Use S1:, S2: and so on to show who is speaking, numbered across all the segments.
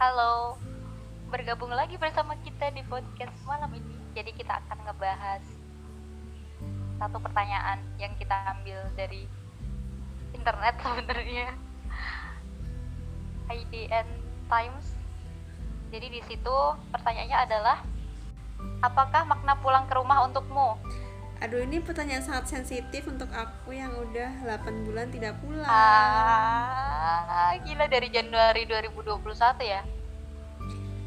S1: Halo, bergabung lagi bersama kita di podcast malam ini. Jadi kita akan ngebahas satu pertanyaan yang kita ambil dari internet sebenarnya. IDN Times. Jadi di situ pertanyaannya adalah apakah makna pulang ke rumah untukmu?
S2: Aduh ini pertanyaan sangat sensitif untuk aku yang udah 8 bulan tidak pulang.
S1: Ah, gila dari Januari 2021 ya.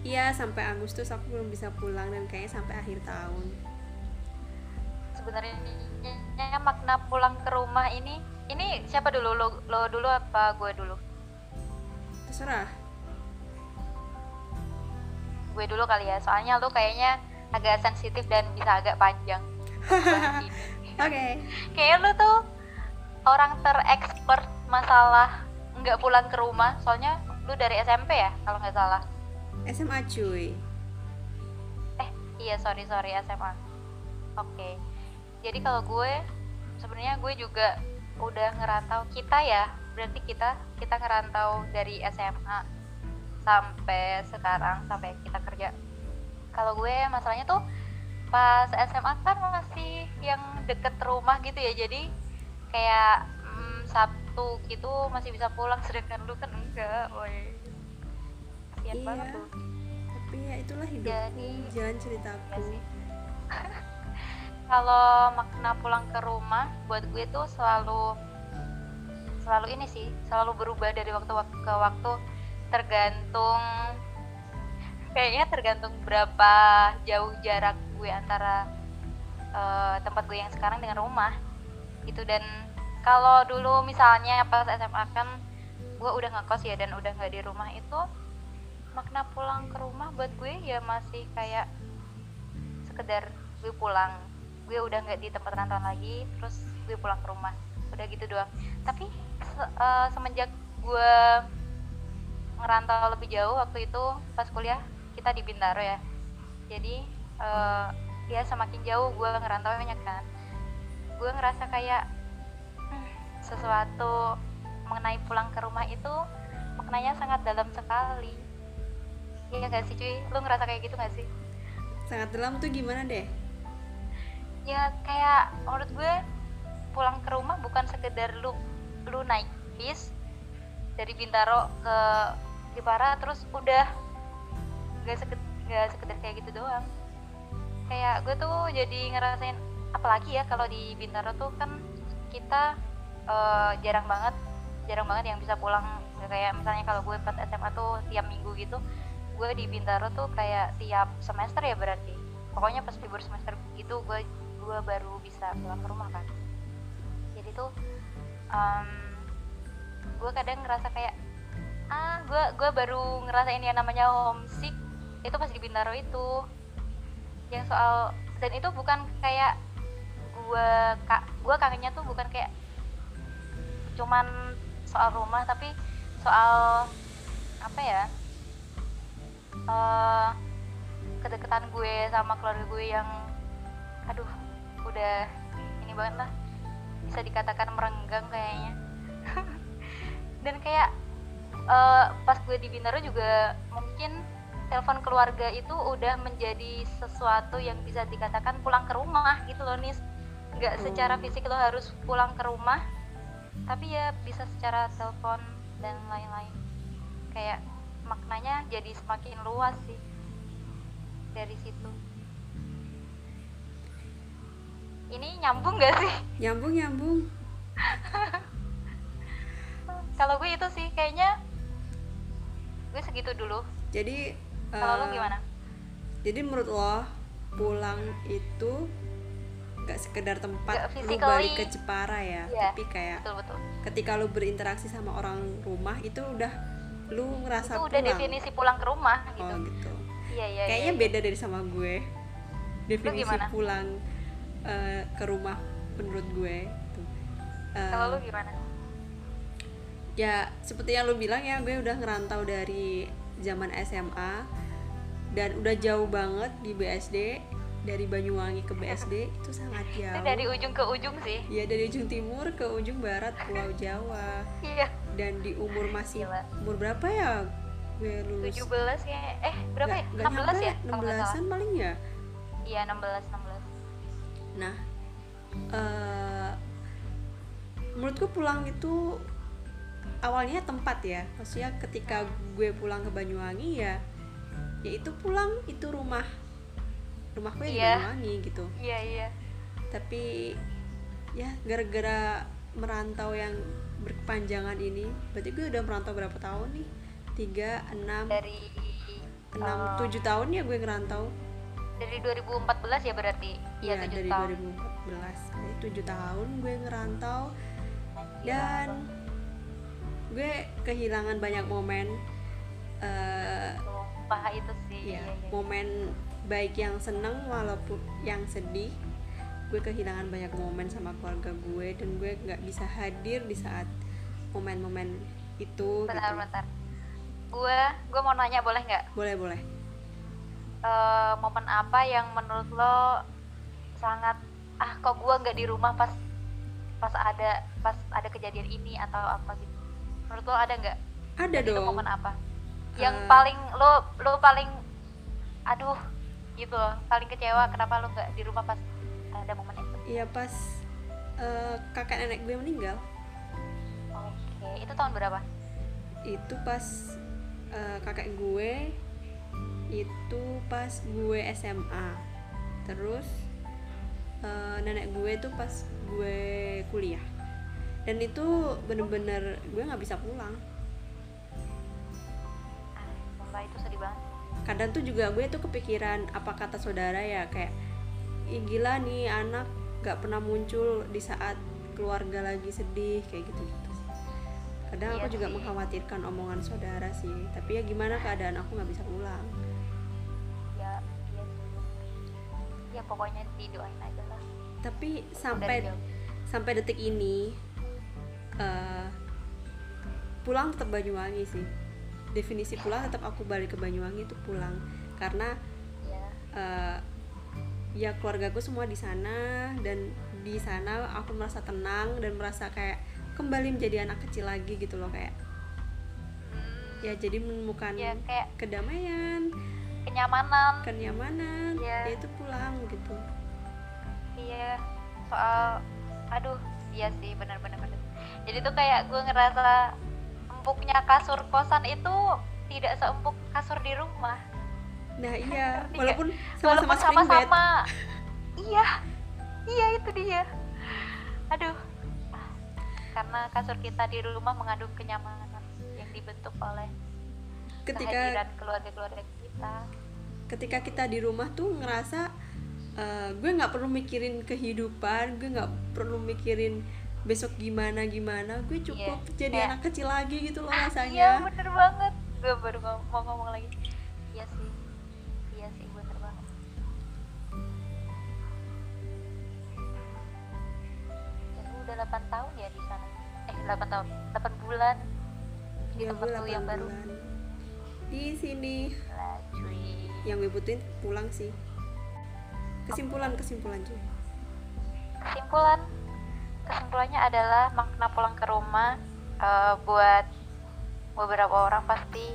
S2: Iya sampai Agustus aku belum bisa pulang dan kayaknya sampai akhir tahun.
S1: Sebenarnya makna pulang ke rumah ini ini siapa dulu lo, lo dulu apa gue dulu?
S2: Terserah.
S1: Gue dulu kali ya. Soalnya lo kayaknya agak sensitif dan bisa agak panjang.
S2: Oke.
S1: Kayaknya lo tuh orang terekspert masalah nggak pulang ke rumah. Soalnya lu dari SMP ya kalau nggak salah.
S2: SMA cuy.
S1: Eh iya sorry sorry SMA. Oke. Jadi kalau gue sebenarnya gue juga udah ngerantau kita ya berarti kita kita ngerantau dari SMA sampai sekarang sampai kita kerja. Kalau gue masalahnya tuh pas SMA kan masih yang deket rumah gitu ya jadi kayak mm, Sabtu gitu masih bisa pulang sedangkan lu kan enggak, woi.
S2: Iya.
S1: banget tuh.
S2: Tapi ya itulah hidupku,
S1: Jadi-
S2: jalan ceritaku.
S1: Iya sih. Kalau makna pulang ke rumah buat gue tuh selalu selalu ini sih, selalu berubah dari waktu ke waktu tergantung kayaknya tergantung berapa jauh jarak gue antara eh, tempat gue yang sekarang dengan rumah gitu. Dan kalau dulu misalnya pas SMA kan gue udah ngekos ya dan udah nggak di rumah itu makna pulang ke rumah buat gue ya masih kayak sekedar gue pulang. Gue udah nggak di tempat rantauan lagi terus gue pulang ke rumah. Udah gitu doang. Tapi se- eh, semenjak gue ngerantau lebih jauh waktu itu pas kuliah kita di Bintaro ya. Jadi eh, ya semakin jauh gue ngerantau banyak kan gue ngerasa kayak hmm, sesuatu mengenai pulang ke rumah itu maknanya sangat dalam sekali Iya gak sih cuy? Lu ngerasa kayak gitu gak sih?
S2: Sangat dalam tuh gimana deh?
S1: ya kayak menurut gue pulang ke rumah bukan sekedar lu lu naik bis dari Bintaro ke Jepara terus udah gak sekedar, gak sekedar kayak gitu doang kayak gue tuh jadi ngerasain apalagi ya kalau di Bintaro tuh kan kita eh, jarang banget jarang banget yang bisa pulang. Kayak misalnya kalau gue pas SMA tuh tiap minggu gitu gue di Bintaro tuh kayak tiap semester ya berarti. Pokoknya pas libur semester gitu gue gue baru bisa pulang ke rumah kan. Jadi tuh em, gue kadang ngerasa kayak ah gue gue baru ngerasain yang namanya homesick itu pas di Bintaro itu yang soal dan itu bukan kayak gue kak gue kangennya tuh bukan kayak cuman soal rumah tapi soal apa ya eh kedekatan gue sama keluarga gue yang aduh udah ini banget lah bisa dikatakan merenggang kayaknya. Dan kayak eh, pas gue di Bintaro juga mungkin telepon keluarga itu udah menjadi sesuatu yang bisa dikatakan pulang ke rumah gitu loh nis. Nggak secara fisik lo harus pulang ke rumah tapi ya bisa secara telepon dan lain-lain. Kayak maknanya jadi semakin luas sih dari situ. Ini nyambung gak sih?
S2: Nyambung nyambung.
S1: kalau gue itu sih kayaknya gue segitu dulu.
S2: Jadi
S1: kalau lu
S2: eh,
S1: gimana
S2: Jadi menurut lo pulang itu gak sekedar tempat lu balik ke Jepara ya,
S1: Iya.
S2: tapi kayak
S1: betul betul
S2: ketika lu berinteraksi sama orang rumah itu udah lu ngerasa
S1: itu udah
S2: pulang.
S1: definisi pulang ke rumah gitu
S2: Oh gitu.
S1: iya iya
S2: Kayaknya
S1: iya,
S2: beda dari sama gue. Definisi
S1: gimana?
S2: pulang eh, ke rumah menurut gue. Tuh. Eh,
S1: kalau lu gimana
S2: ya seperti yang lu bilang ya gue udah ngerantau dari zaman SMA dan udah jauh banget di BSD dari Banyuwangi ke BSD itu sangat
S1: itu
S2: jauh.
S1: dari ujung ke ujung sih.
S2: Ya dari ujung timur ke ujung barat Pulau Jawa.
S1: Iya.
S2: Dan di umur masih
S1: Gila.
S2: umur berapa ya gue lulus?
S1: 17 ya. Eh berapa ya?
S2: Nggak- nggak
S1: 16
S2: nyampe,
S1: ya kalau nggak salah.
S2: 16-an paling ya?
S1: Iya 16 16
S2: nah eh menurutku pulang itu awalnya tempat ya. Maksudnya ketika gue pulang ke Banyuwangi ya ya itu pulang itu rumah. Rumahku ya di
S1: Iya.
S2: Banyuwangi gitu.
S1: Iya iya.
S2: Tapi ya gara-gara merantau yang berkepanjangan ini berarti gue udah merantau berapa tahun nih? Tiga enam
S1: dari
S2: enam
S1: eh,
S2: tujuh tahun ya gue ngerantau.
S1: dari 2014 ya berarti? Iya
S2: ya
S1: 7
S2: dari
S1: tahun.
S2: 2014 jadi tujuh tahun gue ngerantau. Dan gue kehilangan banyak momen eh
S1: sumpah itu sih.
S2: Ya
S1: iya, iya.
S2: momen baik yang seneng walaupun yang sedih gue kehilangan banyak momen sama keluarga gue dan gue nggak bisa hadir di saat momen-momen itu
S1: bentar
S2: gitu.
S1: bentar gue gue mau nanya boleh nggak?
S2: Boleh boleh.
S1: Eh, momen apa yang menurut lo sangat ah kok gue nggak di rumah pas pas ada pas ada kejadian ini atau apa gitu? Menurut lo ada nggak?
S2: Ada
S1: Dan itu
S2: dong.
S1: momen apa yang
S2: Eh.
S1: paling lo lo paling aduh gitu loh paling kecewa kenapa lo nggak di rumah pas ada momen itu?
S2: Iya pas eh, kakek nenek gue meninggal.
S1: Oke itu tahun berapa?
S2: Itu pas eh, kakek gue itu pas gue SMA terus eh, nenek gue itu pas gue kuliah. Dan itu bener-bener gue nggak bisa pulang kadang tuh juga gue tuh kepikiran apa kata saudara ya kayak Ih, gila nih anak nggak pernah muncul di saat keluarga lagi sedih kayak gitu gitu kadang aku
S1: Iya
S2: juga
S1: sih.
S2: mengkhawatirkan omongan saudara sih tapi ya gimana keadaan aku nggak bisa pulang
S1: ya iya sih. ya pokoknya didoain aja lah
S2: tapi sampai sampai detik ini eh, pulang tetap Banyuwangi sih definisi pulang tetap aku balik ke Banyuwangi itu pulang. Karena
S1: ya
S2: eh, ya keluargaku semua di sana dan di sana aku merasa tenang dan merasa kayak kembali menjadi anak kecil lagi gitu loh kayak
S1: Hmm,
S2: ya jadi menemukan
S1: ya kayak
S2: kedamaian
S1: kenyamanan.
S2: kenyamanan
S1: Iya.
S2: ya itu pulang gitu.
S1: Iya soal aduh iya sih benar-benar benar. Jadi tuh kayak gue ngerasa empuknya kasur kosan itu tidak seempuk kasur di rumah.
S2: Nah iya.
S1: Ngerti
S2: walaupun sama-sama
S1: sama-sama. Iya. Iya itu dia. Aduh. Karena kasur kita di rumah mengandung kenyamanan yang dibentuk oleh
S2: ketika
S1: keluarga-keluarga kita.
S2: Ketika kita di rumah tuh ngerasa eh, gue nggak perlu mikirin kehidupan gue nggak perlu mikirin besok gimana gimana gue cukup jadi
S1: kayak-
S2: anak kecil lagi gitu loh
S1: iya
S2: rasanya.
S1: bener banget. Gue baru ngom- mau ngomong lagi. Iya sih. Iya sih bener banget. Dan lu udah 8 tahun ya di sana. Eh 8 tahun. 8 bulan. Di
S2: ya
S1: tempat lu yang
S2: 8
S1: baru.
S2: bulan. Di sini.
S1: Cuy.
S2: Yang gue butuhin pulang sih. Kesimpulan kesimpulan cuy.
S1: Kesimpulan kesimpulannya adalah makna pulang ke rumah eh, buat beberapa orang pasti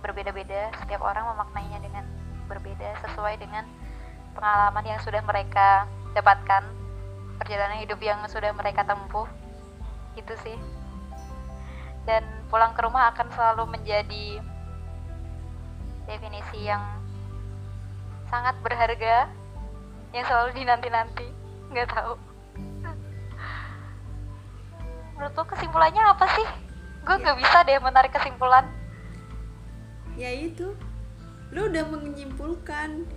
S1: berbeda-beda. Setiap orang memaknainya dengan berbeda sesuai dengan pengalaman yang sudah mereka dapatkan perjalanan hidup yang sudah mereka tempuh. Itu sih. Dan pulang ke rumah akan selalu menjadi definisi yang sangat berharga yang selalu dinanti-nanti. Nggak tahu menurut lo kesimpulannya apa sih? Gue nggak bisa deh menarik kesimpulan.
S2: Ya itu. Lu udah menyimpulkan.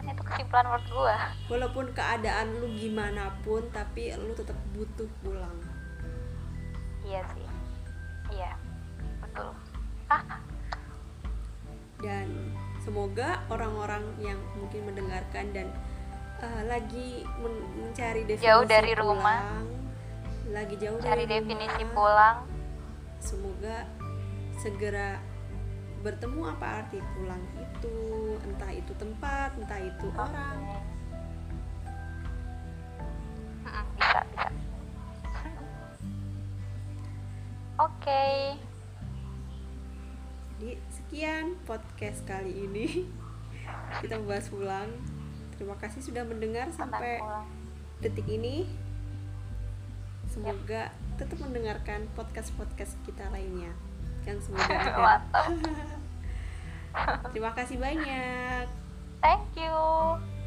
S1: Kan itu kesimpulan menurut gue
S2: walaupun keadaan lu gimana pun tapi lu tetap butuh pulang.
S1: Iya sih. Iya. Betul. Ah.
S2: Dan semoga orang-orang yang mungkin mendengarkan dan uh, lagi men- mencari definisi
S1: Jauh dari rumah.
S2: Lagi jauh
S1: cari
S2: dari
S1: definisi
S2: rumah,
S1: pulang.
S2: Semoga segera bertemu apa arti pulang itu. Entah itu tempat entah itu orang.
S1: Mm-mm, bisa bisa. Oke.
S2: Jadi sekian podcast kali ini. Kita membahas pulang. Terima kasih sudah mendengar sampai detik ini semoga tetap mendengarkan podcast podcast kita lainnya. Kan semoga ada terima kasih banyak.
S1: Thank you